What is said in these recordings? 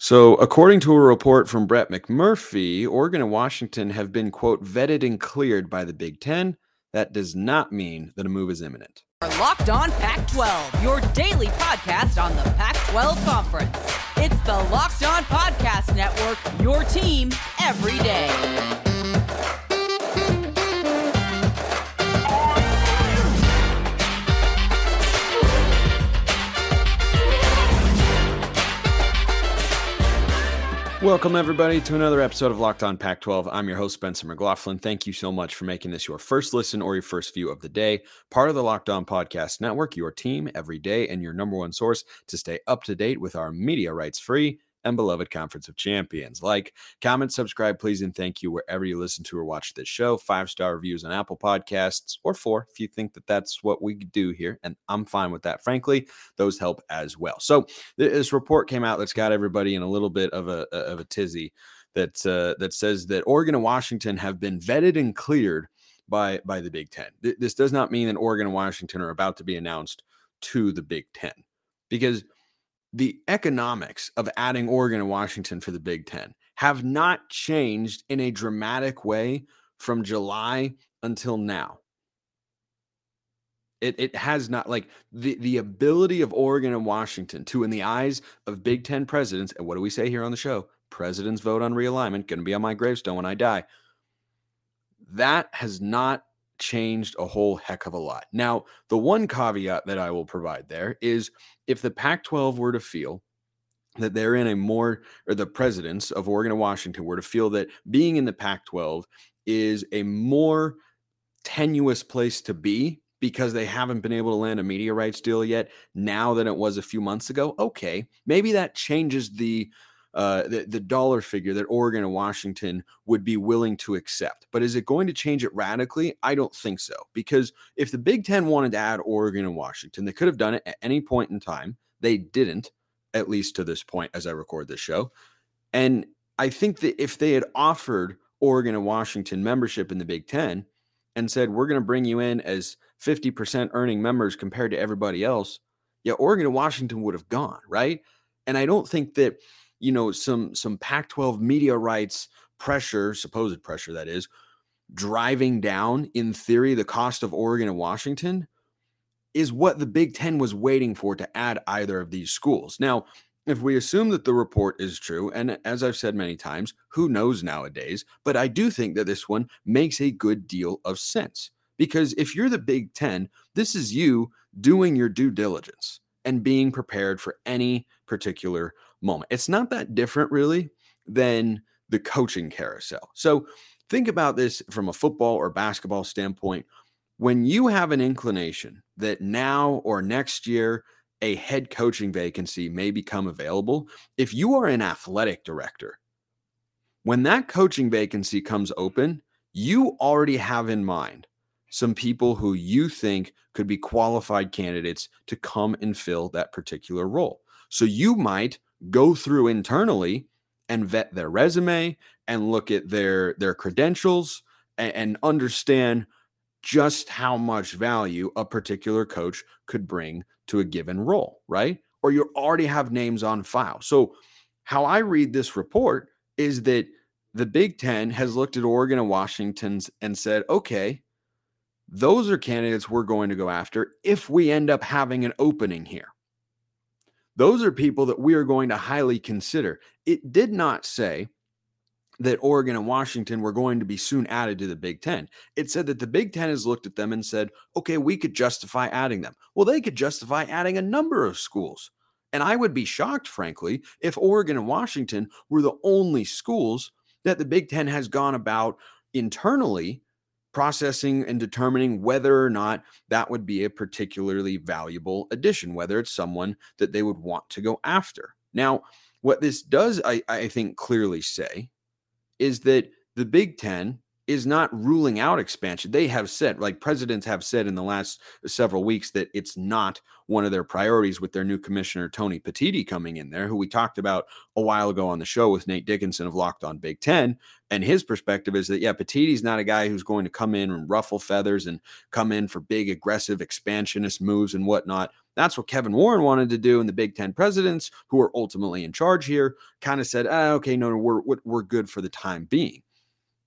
So, according to a report from Brett McMurphy, Oregon and Washington have been, quote, vetted and cleared by the Big Ten. That does not mean that a move is imminent. Locked on Pac 12, your daily podcast on the Pac 12 Conference. It's the Locked On Podcast Network, your team every day. Welcome, everybody, to another episode of Locked On Pac 12. I'm your host, Spencer McLaughlin. Thank you so much for making this your first listen or your first view of the day. Part of the Locked On Podcast Network, your team every day, and your number one source to stay up to date with our media rights free and beloved Conference of Champions. Like, comment, subscribe, please, and thank you wherever you listen to or watch this show. Five star reviews on Apple Podcasts, or four if you think that that's what we do here. And I'm fine with that, frankly. Those help as well. So, this report came out that's got everybody in a little bit of a, of a tizzy that, uh, that says that Oregon and Washington have been vetted and cleared by, by the Big Ten. This does not mean that Oregon and Washington are about to be announced to the Big Ten because the economics of adding Oregon and Washington for the Big Ten have not changed in a dramatic way from July until now. It, it has not like the, the ability of Oregon and Washington to, in the eyes of Big Ten presidents, and what do we say here on the show? Presidents vote on realignment, going to be on my gravestone when I die. That has not changed a whole heck of a lot. Now, the one caveat that I will provide there is if the Pac 12 were to feel that they're in a more, or the presidents of Oregon and Washington were to feel that being in the Pac 12 is a more tenuous place to be because they haven't been able to land a media rights deal yet now than it was a few months ago okay maybe that changes the uh, the, the dollar figure that Oregon and Washington would be willing to accept. But is it going to change it radically? I don't think so. Because if the Big Ten wanted to add Oregon and Washington, they could have done it at any point in time. They didn't, at least to this point as I record this show. And I think that if they had offered Oregon and Washington membership in the Big Ten and said, we're going to bring you in as 50% earning members compared to everybody else, yeah, Oregon and Washington would have gone, right? And I don't think that you know some some Pac-12 media rights pressure, supposed pressure that is, driving down in theory the cost of Oregon and Washington is what the Big 10 was waiting for to add either of these schools. Now, if we assume that the report is true, and as I've said many times, who knows nowadays, but I do think that this one makes a good deal of sense. Because if you're the Big Ten, this is you doing your due diligence and being prepared for any particular moment. It's not that different, really, than the coaching carousel. So think about this from a football or basketball standpoint. When you have an inclination that now or next year a head coaching vacancy may become available, if you are an athletic director, when that coaching vacancy comes open, you already have in mind some people who you think could be qualified candidates to come and fill that particular role. So you might go through internally and vet their resume and look at their their credentials and, and understand just how much value a particular coach could bring to a given role, right? Or you already have names on file. So, how I read this report is that the Big Ten has looked at Oregon and Washington's and said, okay, those are candidates we're going to go after if we end up having an opening here. Those are people that we are going to highly consider. It did not say that Oregon and Washington were going to be soon added to the Big Ten. It said that the Big Ten has looked at them and said, okay, we could justify adding them. Well, they could justify adding a number of schools. And I would be shocked, frankly, if Oregon and Washington were the only schools that the Big Ten has gone about internally processing and determining whether or not that would be a particularly valuable addition, whether it's someone that they would want to go after. Now, what this does, I, I think, clearly say is that the Big Ten is not ruling out expansion. They have said, like presidents have said in the last several weeks, that it's not one of their priorities with their new commissioner, Tony Petitti, coming in there, who we talked about a while ago on the show with Nate Dickinson of Locked on Big Ten. And his perspective is that, yeah, Petitti's not a guy who's going to come in and ruffle feathers and come in for big, aggressive, expansionist moves and whatnot. That's what Kevin Warren wanted to do, and the Big Ten presidents, who are ultimately in charge here, kind of said, ah, "Okay, no, no, we're we're good for the time being."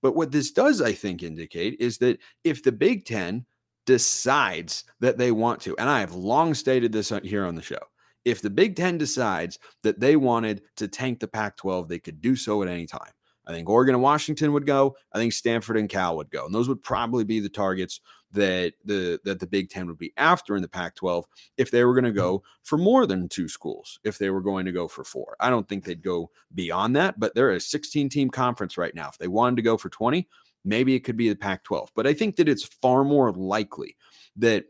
But what this does, I think, indicate is that if the Big Ten decides that they want to, and I have long stated this here on the show, if the Big Ten decides that they wanted to tank the Pac 12, they could do so at any time. I think Oregon and Washington would go. I think Stanford and Cal would go. And those would probably be the targets that the that the Big Ten would be after in the Pac-12 if they were going to mm-hmm. go for more than two schools. If they were going to go for four, I don't think they'd go beyond that. But they're a 16-team conference right now. If they wanted to go for 20, maybe it could be the Pac-12. But I think that it's far more likely that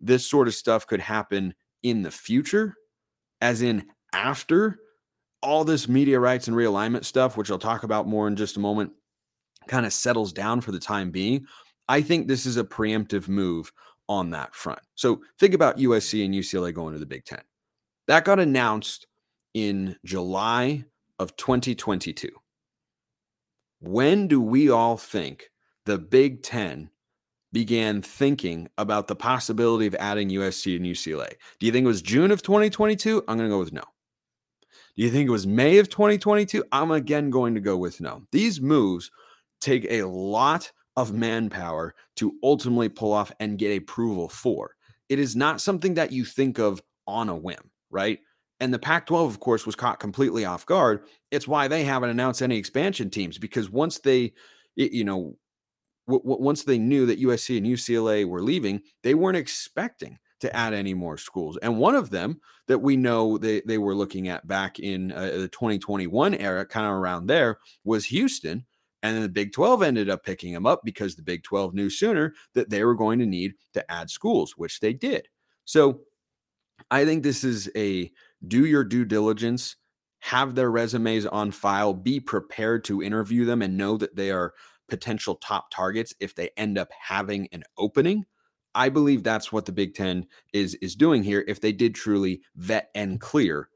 this sort of stuff could happen in the future, as in after all this media rights and realignment stuff, which I'll talk about more in just a moment, kind of settles down for the time being. I think this is a preemptive move on that front. So think about USC and UCLA going to the Big Ten. That got announced in July of 2022. When do we all think the Big Ten began thinking about the possibility of adding USC and UCLA? Do you think it was June of 2022? I'm going to go with no. Do you think it was May of 2022? I'm again going to go with no. These moves take a lot of manpower to ultimately pull off and get approval for. It is not something that you think of on a whim, right? And the Pac 12, of course, was caught completely off guard. It's why they haven't announced any expansion teams because once they, you know, w- w- once they knew that USC and UCLA were leaving, they weren't expecting to add any more schools. And one of them that we know they, they were looking at back in uh, the 2021 era, kind of around there, was Houston. And then the Big 12 ended up picking them up because the Big 12 knew sooner that they were going to need to add schools, which they did. So I think this is a do your due diligence, have their resumes on file, be prepared to interview them, and know that they are potential top targets if they end up having an opening. I believe that's what the Big Ten is is doing here. If they did truly vet and clear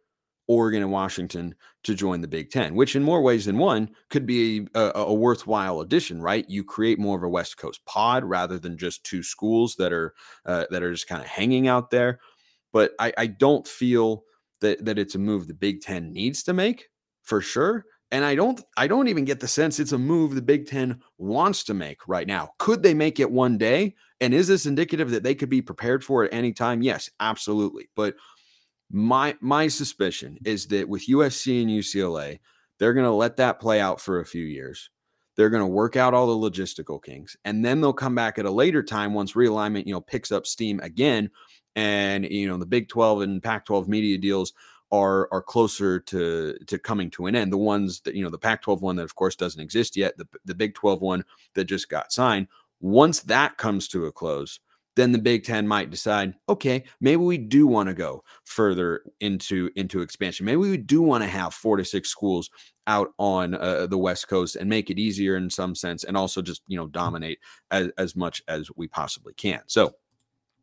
Oregon and Washington to join the Big Ten, which in more ways than one could be a, a, worthwhile addition, right? You create more of a West Coast pod rather than just two schools that are uh, that are just kind of hanging out there. But I, I don't feel that that it's a move the Big Ten needs to make for sure. And I don't I don't even get the sense it's a move the Big 10 wants to make right now. Could they make it one day? And is this indicative that they could be prepared for it any time? Yes, absolutely. But my my suspicion is that with USC and UCLA, they're going to let that play out for a few years. They're going to work out all the logistical kinks and then they'll come back at a later time once realignment, you know, picks up steam again and you know, the Big 12 and Pac-12 media deals are are closer to to coming to an end. The ones that you know, the Pac-12 one that of course doesn't exist yet, the the Big 12 one that just got signed. Once that comes to a close, then the Big Ten might decide, okay, maybe we do want to go further into into expansion. Maybe we do want to have four to six schools out on uh, the West Coast and make it easier in some sense, and also just you know dominate as, as much as we possibly can. So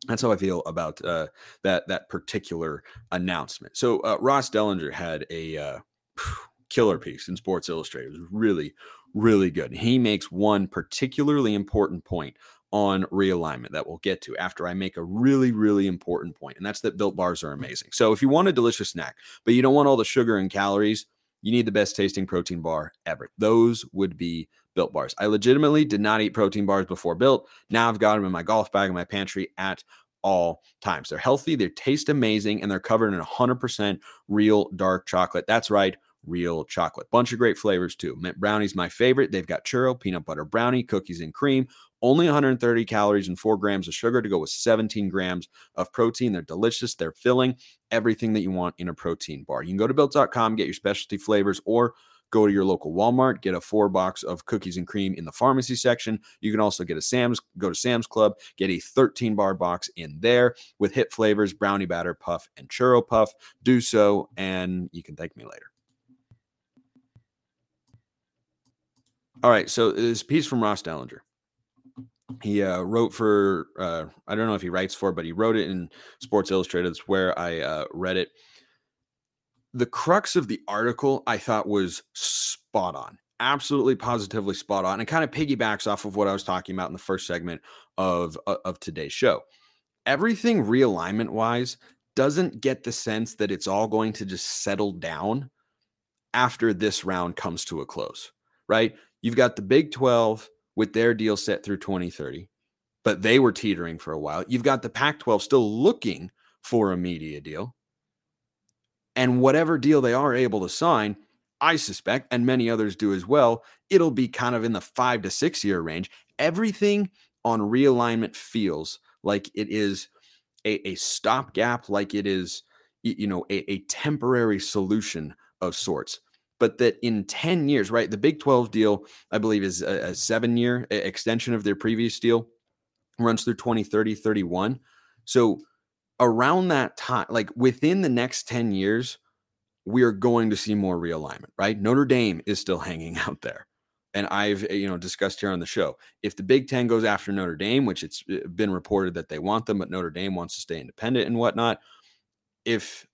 that's how I feel about uh, that that particular announcement. So uh, Ross Dellenger had a uh, killer piece in Sports Illustrated. It was really, really good. He makes one particularly important point on realignment that we'll get to after I make a really, really important point, and that's that built bars are mm-hmm. amazing. So if you want a delicious snack, but you don't want all the sugar and calories, you need the best tasting protein bar ever. Those would be built bars. I legitimately did not eat protein bars before built. Now I've got them in my golf bag in my pantry at all times. They're healthy, they taste amazing, and they're covered in 100% real dark chocolate. That's right, real chocolate. Bunch of great flavors too. Mint brownie's my favorite. They've got churro, peanut butter brownie, cookies and cream. Only 130 calories and 4 grams of sugar to go with 17 grams of protein. They're delicious. They're filling everything that you want in a protein bar. You can go to built.com, get your specialty flavors, or go to your local Walmart, get a four box of cookies and cream in the pharmacy section. You can also get a Sam's, go to Sam's Club, get a 13 bar box in there with hit flavors, brownie batter, puff, and churro puff. Do so, and you can thank me later. All right, so this piece from Ross Dellenger. He uh, wrote for uh, I don't know if he writes for, but he wrote it in Sports Illustrated. It's where I uh, read it the crux of the article I thought was spot on, absolutely positively spot on, and kind of piggybacks off of what I was talking about in the first segment of uh, of today's show. Everything realignment wise doesn't get the sense that it's all going to just settle down after this round comes to a close, right? You've got the Big 12 with their deal set through 2030, but they were teetering for a while. You've got the Pac 12 still looking for a media deal. And whatever deal they are able to sign, I suspect, and many others do as well, it'll be kind of in the five to six year range. Everything on realignment feels like it is a, a stopgap, like it is, you know, a, a temporary solution of sorts. But that in 10 years, right? The Big 12 deal, I believe, is a, a seven year extension of their previous deal, runs through 2030, 31. So around that time, like within the next 10 years, we are going to see more realignment, right? Notre Dame is still hanging out there. And I've eh, you know discussed here on the show. If the Big Ten goes after Notre Dame, which it's eh, been reported that they want them, but Notre Dame wants to stay independent and whatnot. If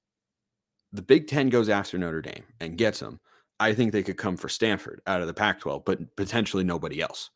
the Big Ten goes after Notre Dame and gets them, I think they could come for Stanford out of the Pac 12, but potentially nobody else.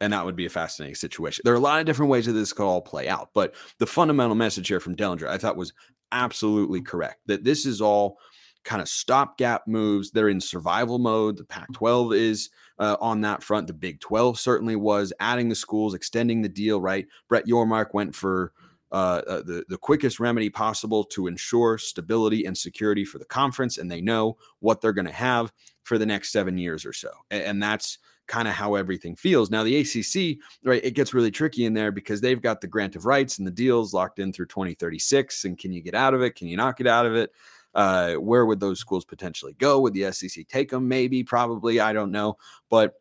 And that would be a fascinating situation. There are a lot of different ways that this could all play out, but the fundamental message here from Dellenger, I thought was absolutely correct that this is all kind of stopgap moves. They're in survival mode. The Pac 12 is uh, on that front. The Big 12 certainly was adding the schools, extending the deal, right? Brett Yormark went for uh, uh, the, the quickest remedy possible to ensure stability and security for the conference. And they know what they're going to have for the next seven years or so. And, and that's kind of how everything feels. Now, the ACC, right, it gets really tricky in there because they've got the grant of rights and the deals locked in through 2036. And can you get out of it? Can you not get out of it? Uh, where would those schools potentially go? Would the SEC take them? Maybe, probably. I don't know. But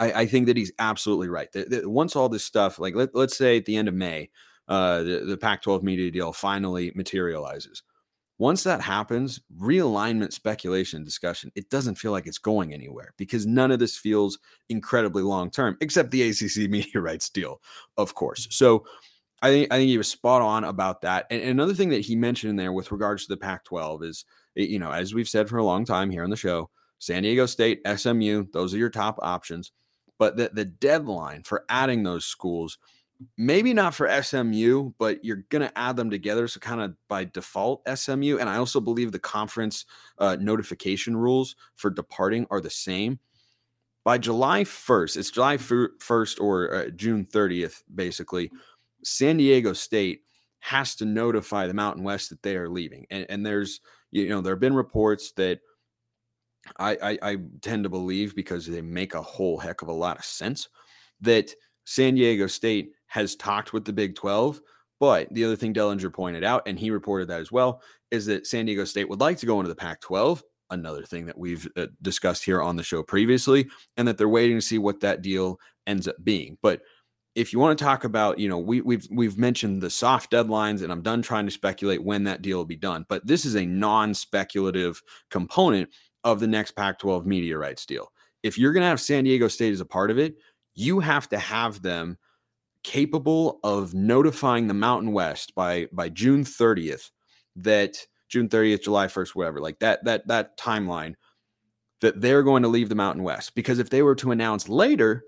I, I think that he's absolutely right. The, the, once all this stuff, like let, let's say at the end of May, uh, the, the Pac 12 media deal finally materializes. Once that happens, realignment speculation discussion, it doesn't feel like it's going anywhere because none of this feels incredibly long term, except the ACC media rights deal, of course. So I think I think he was spot on about that. And, another thing that he mentioned in there with regards to the Pac-12 is, you know, as we've said for a long time here on the show, San Diego State, SMU, those are your top options. But the, the deadline for adding those schools, maybe not for SMU, but you're going to add them together. So, kind of by default, SMU. And I also believe the conference uh, notification rules for departing are the same. By July 1st, it's July 1st or uh, June 30th, basically San Diego State has to notify the Mountain West that they are leaving. And, and there's, you know, there have been reports that I, I, I tend to believe because they make a whole heck of a lot of sense that San Diego State has talked with the Big 12. But the other thing Dellenger pointed out, and he reported that as well, is that San Diego State would like to go into the Pac 12. Another thing that we've uh, discussed here on the show previously, and that they're waiting to see what that deal ends up being. But if you want to talk about, you know, we, we've we've mentioned the soft deadlines, and I'm done trying to speculate when that deal will be done. But this is a non-speculative component of the next Pac-12 media rights deal. If you're going to have San Diego State as a part of it, you have to have them capable of notifying the Mountain West by by June 30th that June 30th, July 1st, whatever, like that that that timeline that they're going to leave the Mountain West. Because if they were to announce later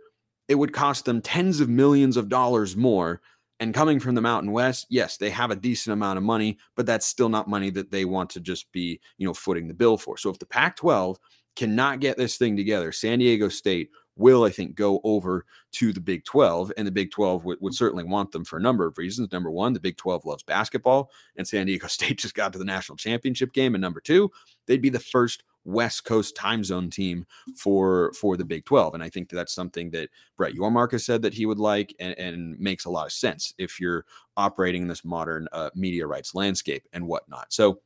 it would cost them tens of millions of dollars more. And coming from the Mountain West, yes, they have a decent amount of money, but that's still not money that they want to just be, you know, footing the bill for. So if the Pac 12 cannot get this thing together, San Diego State will, I think, go over to the Big 12. And the Big 12 would, would certainly want them for a number of reasons. Number one, the Big 12 loves basketball, and San Diego State just got to the national championship game. And number two, they'd be the first West Coast time zone team for for the Big 12. And I think that that's something that Brett Yormark has said that he would like and, and makes a lot of sense if you're operating in this modern uh, media rights landscape and whatnot. So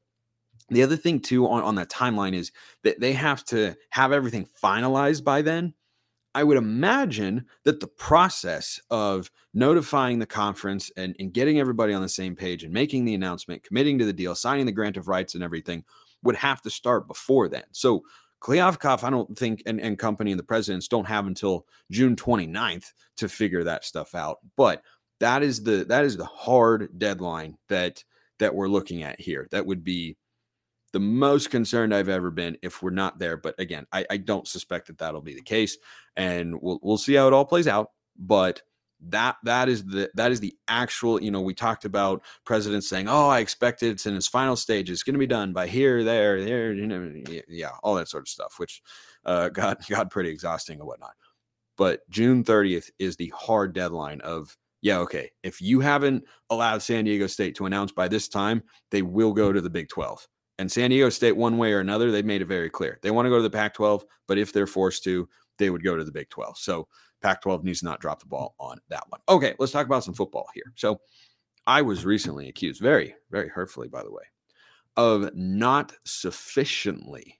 the other thing too on, on that timeline is that they have to have everything finalized by then. I would imagine that the process of notifying the conference and, and getting everybody on the same page and making the announcement, committing to the deal, signing the grant of rights and everything would have to start before then. So Kliavkoff, I don't think, and, and company and the presidents don't have until June 29th to figure that stuff out. But that is the that is the hard deadline that that we're looking at here. That would be the most concerned I've ever been if we're not there. But again, I, I don't suspect that that'll be the case, and we'll we'll see how it all plays out. But that that is the that is the actual you know we talked about presidents saying oh i expect it's in its final stage it's going to be done by here there there you know yeah all that sort of stuff which uh got got pretty exhausting and whatnot but june 30th is the hard deadline of yeah okay if you haven't allowed san diego state to announce by this time they will go to the big 12 and san diego state one way or another they've made it very clear they want to go to the pac 12 but if they're forced to they would go to the big 12 so Pac 12 needs to not drop the ball on that one. Okay, let's talk about some football here. So, I was recently accused, very, very hurtfully, by the way, of not sufficiently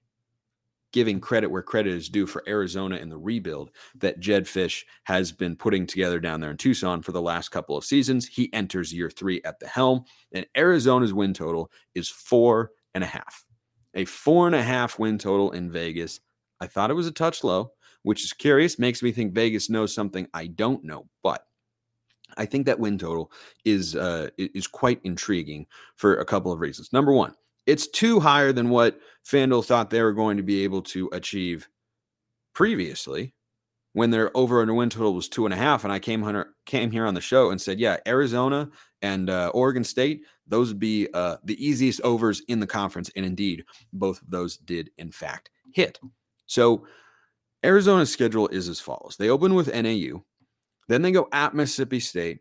giving credit where credit is due for Arizona in the rebuild that Jedd Fisch has been putting together down there in Tucson for the last couple of seasons. He enters year three at the helm, and Arizona's win total is four and a half. A four and a half win total in Vegas. I thought it was a touch low which is curious, makes me think Vegas knows something I don't know. But I think that win total is uh, is quite intriguing for a couple of reasons. Number one, it's two higher than what FanDuel thought they were going to be able to achieve previously when their over and win total was two and a half. And I came hunter, came here on the show and said, yeah, Arizona and uh, Oregon State, those would be uh, the easiest overs in the conference. And indeed, both of those did in fact hit. So Arizona's schedule is as follows they open with NAU, then they go at Mississippi State,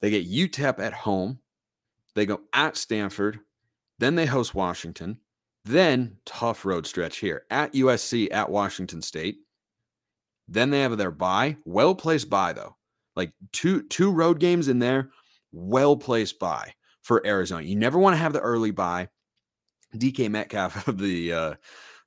they get UTEP at home, they go at Stanford, then they host Washington, then tough road stretch here at USC, at Washington State. Then they have their bye, well placed bye though, like two two road games in there, well placed bye for Arizona. You never want to have the early bye. DK Metcalf of the uh,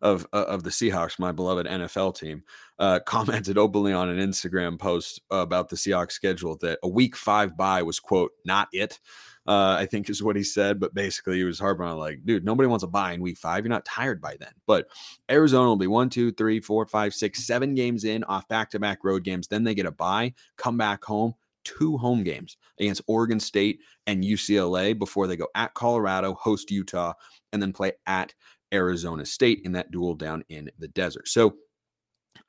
of uh, of the Seahawks, my beloved NFL team, uh, commented openly on an Instagram post about the Seahawks schedule that a week five bye was quote not it. Uh, I think is what he said, but basically he was harping on like, dude, nobody wants a bye in week five. You're not tired by then. But Arizona will be one, two, three, four, five, six, seven games in off back to back road games. Then they get a bye, come back home, two home games against Oregon State and UCLA before they go at Colorado, host Utah, and then play at Arizona State in that duel down in the desert. So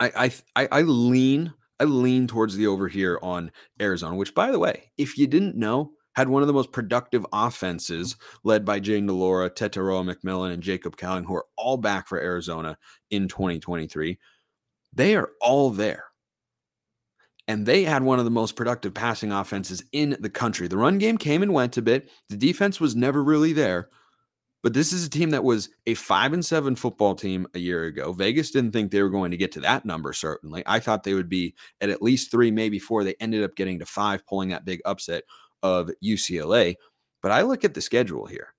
I I I lean I lean towards the over here on Arizona, which by the way, if you didn't know, had one of the most productive offenses led by Jane Delora, Laura, McMillan, and Jacob Cowing, who are all back for Arizona in 2023. They are all there. And they had one of the most productive passing offenses in the country. The run game came and went a bit. The defense was never really there, but this is a team that was a five and seven football team a year ago. Vegas didn't think they were going to get to that number, certainly. I thought they would be at at least three, maybe four. They ended up getting to five, pulling that big upset of UCLA. But I look at the schedule here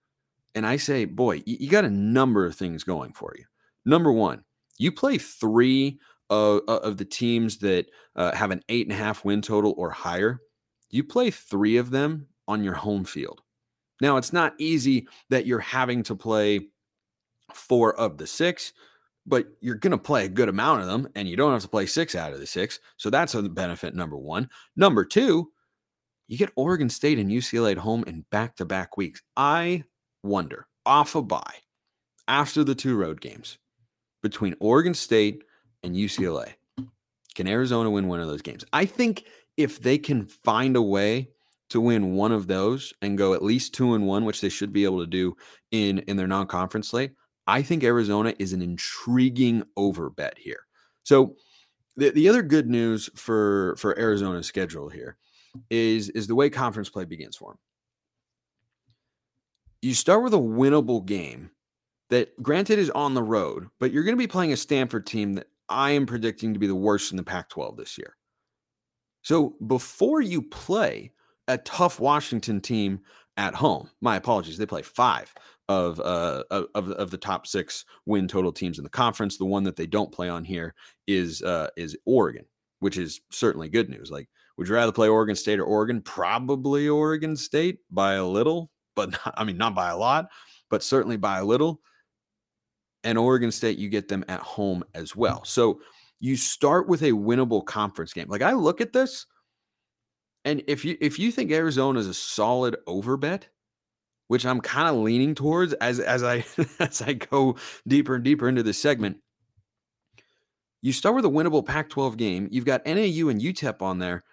and I say, boy, you got a number of things going for you. Number one, you play three of, of the teams that uh, have an eight and a half win total or higher. You play three of them on your home field. Now, it's not easy that you're having to play four of the six, but you're going to play a good amount of them and you don't have to play six out of the six. So that's a benefit number one. Number two, you get Oregon State and UCLA at home in back to back weeks. I wonder, off a bye after the two road games between Oregon State and UCLA, can Arizona win one of those games? I think if they can find a way to win one of those and go at least two and one, which they should be able to do in in their non-conference slate, I think Arizona is an intriguing over bet here. So the, the other good news for for Arizona's schedule here is is the way conference play begins for them. You start with a winnable game that granted is on the road, but you're going to be playing a Stanford team that I am predicting to be the worst in the Pac-12 this year. So before you play a tough Washington team at home. My apologies. They play five of uh of of the top six win total teams in the conference. The one that they don't play on here is uh is Oregon, which is certainly good news. Like, would you rather play Oregon State or Oregon? Probably Oregon State by a little, but not, I mean not by a lot, but certainly by a little. And Oregon State, you get them at home as well. So you start with a winnable conference game. Like I look at this and if you if you think Arizona is a solid over bet, which I'm kind of leaning towards as as I as I go deeper and deeper into this segment, you start with a winnable Pac-12 game. You've got NAU and UTEP on there.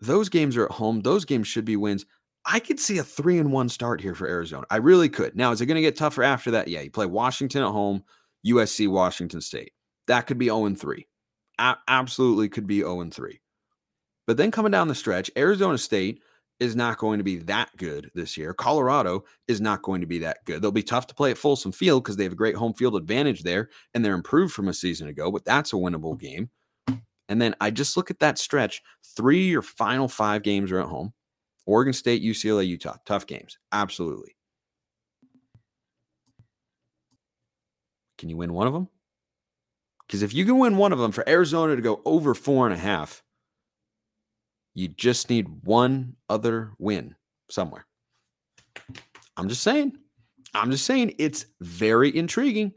those games are at home. Those games should be wins. I could see a three and one start here for Arizona. I really could. Now, is it going to get tougher after that? Yeah, you play Washington at home, USC, Washington State. That could be 0 and 3. A- absolutely could be 0 and 3. But then coming down the stretch, Arizona State is not going to be that good this year. Colorado is not going to be that good. They'll be tough to play at Folsom Field because they have a great home field advantage there and they're improved from a season ago, but that's a winnable game. And then I just look at that stretch. Three or final five games are at home. Oregon State, UCLA, Utah. Tough games. Absolutely. Can you win one of them? Because if you can win one of them for Arizona to go over four and a half, you just need one other win somewhere. I'm just saying. I'm just saying it's very intriguing.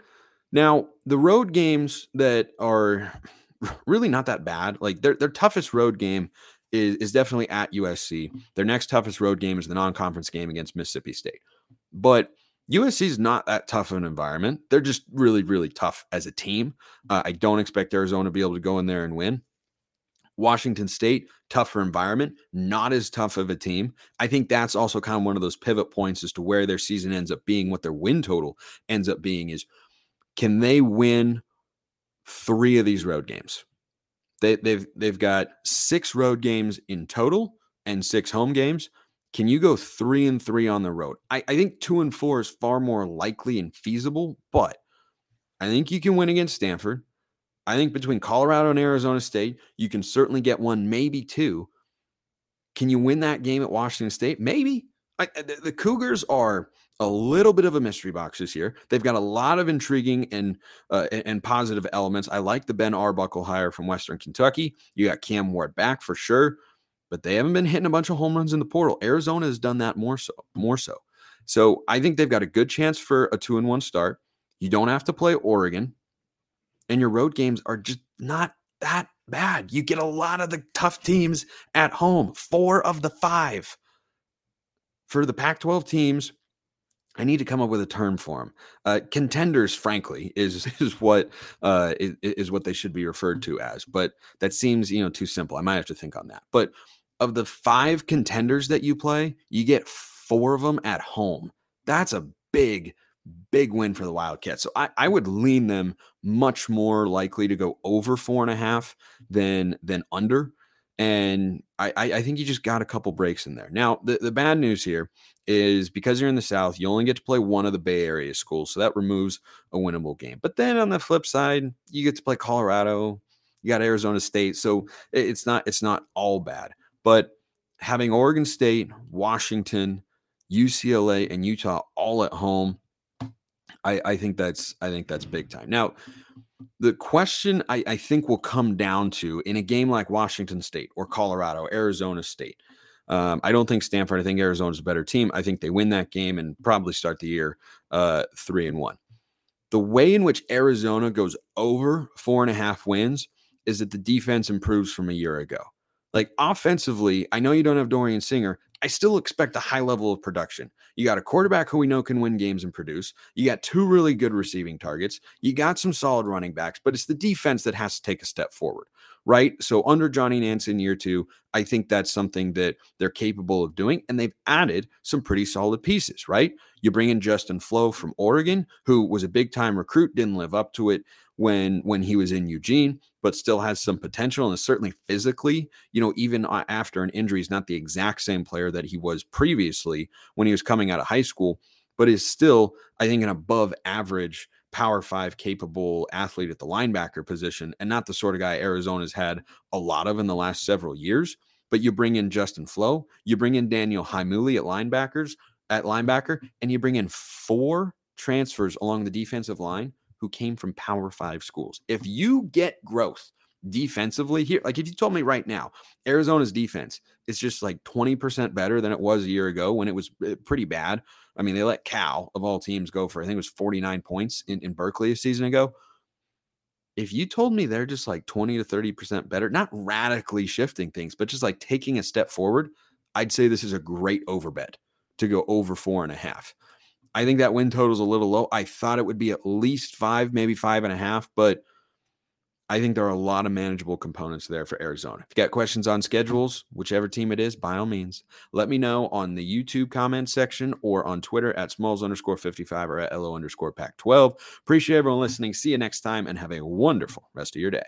Now, the road games that are really not that bad, like their their toughest road game is, is definitely at USC. Their next toughest road game is the non-conference game against Mississippi State. But USC is not that tough of an environment. They're just really, really tough as a team. Uh, I don't expect Arizona to be able to go in there and win. Washington State, tougher environment, not as tough of a team. I think that's also kind of one of those pivot points as to where their season ends up being, what their win total ends up being is can they win three of these road games? They, they've they've got six road games in total and six home games. Can you go three and three on the road? I, I think two and four is far more likely and feasible, but I think you can win against Stanford. I think between Colorado and Arizona State, you can certainly get one, maybe two. Can you win that game at Washington State? Maybe. I, the, the Cougars are a little bit of a mystery box this year. They've got a lot of intriguing and uh, and positive elements. I like the Ben Arbuckle hire from Western Kentucky. You got Cam Ward back for sure, but they haven't been hitting a bunch of home runs in the portal. Arizona has done that more so, more so. So I think they've got a good chance for a two and one start. You don't have to play Oregon and your road games are just not that bad. You get a lot of the tough teams at home, four of the five. For the Pac 12 teams, I need to come up with a term for them. Uh, contenders, frankly, is is what uh, is, is what they should be referred to as. But that seems you know too simple. I might have to think on that. But of the five contenders that you play, you get four of them at home. That's a big big win for the Wildcats. So I, I would lean them much more likely to go over four and a half than than under. And I, I think you just got a couple breaks in there. Now, the, the bad news here is because you're in the South, you only get to play one of the Bay Area schools. So that removes a winnable game. But then on the flip side, you get to play Colorado, you got Arizona State. So it's not it's not all bad. But having Oregon State, Washington, UCLA, and Utah all at home I, I think that's I think that's big time. Now, the question I, I think will come down to in a game like Washington State or Colorado, Arizona State. Um, I don't think Stanford. I think Arizona's a better team. I think they win that game and probably start the year uh, three and one. The way in which Arizona goes over four and a half wins is that the defense improves from a year ago. Like offensively, I know you don't have Dorian Singer. I still expect a high level of production. You got a quarterback who we know can win games and produce. You got two really good receiving targets. You got some solid running backs, but it's the defense that has to take a step forward, right? So under Johnny Nance in year two, I think that's something that they're capable of doing. And they've added some pretty solid pieces, right? You bring in Justin Flowe from Oregon, who was a big time recruit, didn't live up to it when when he was in Eugene, but still has some potential and is certainly physically, you know, even uh, after an injury, is not the exact same player that he was previously when he was coming out of high school, but is still, I think, an above average power five capable athlete at the linebacker position, and not the sort of guy Arizona's had a lot of in the last several years. But you bring in Justin Flowe, you bring in Daniel Heimuli at linebackers at linebacker, and you bring in four transfers along the defensive line who came from Power Five schools. If you get growth defensively here, like if you told me right now, Arizona's defense is just like 20% better than it was a year ago when it was eh, pretty bad. I mean, they let Cal, of all teams, go for, I think it was 49 points in, in Berkeley a season ago. If you told me they're just like 20 to 30% better, not radically shifting things, but just like taking a step forward, I'd say this is a great overbet to go over four and a half. I think that win total is a little low. I thought it would be at least five, maybe five and a half, but I think there are a lot of manageable components there for Arizona. If you got questions on schedules, whichever team it is, by all means, let me know on the YouTube comment section or on Twitter at smalls underscore 55 or at LO underscore pack 12. Appreciate everyone listening. See you next time and have a wonderful rest of your day.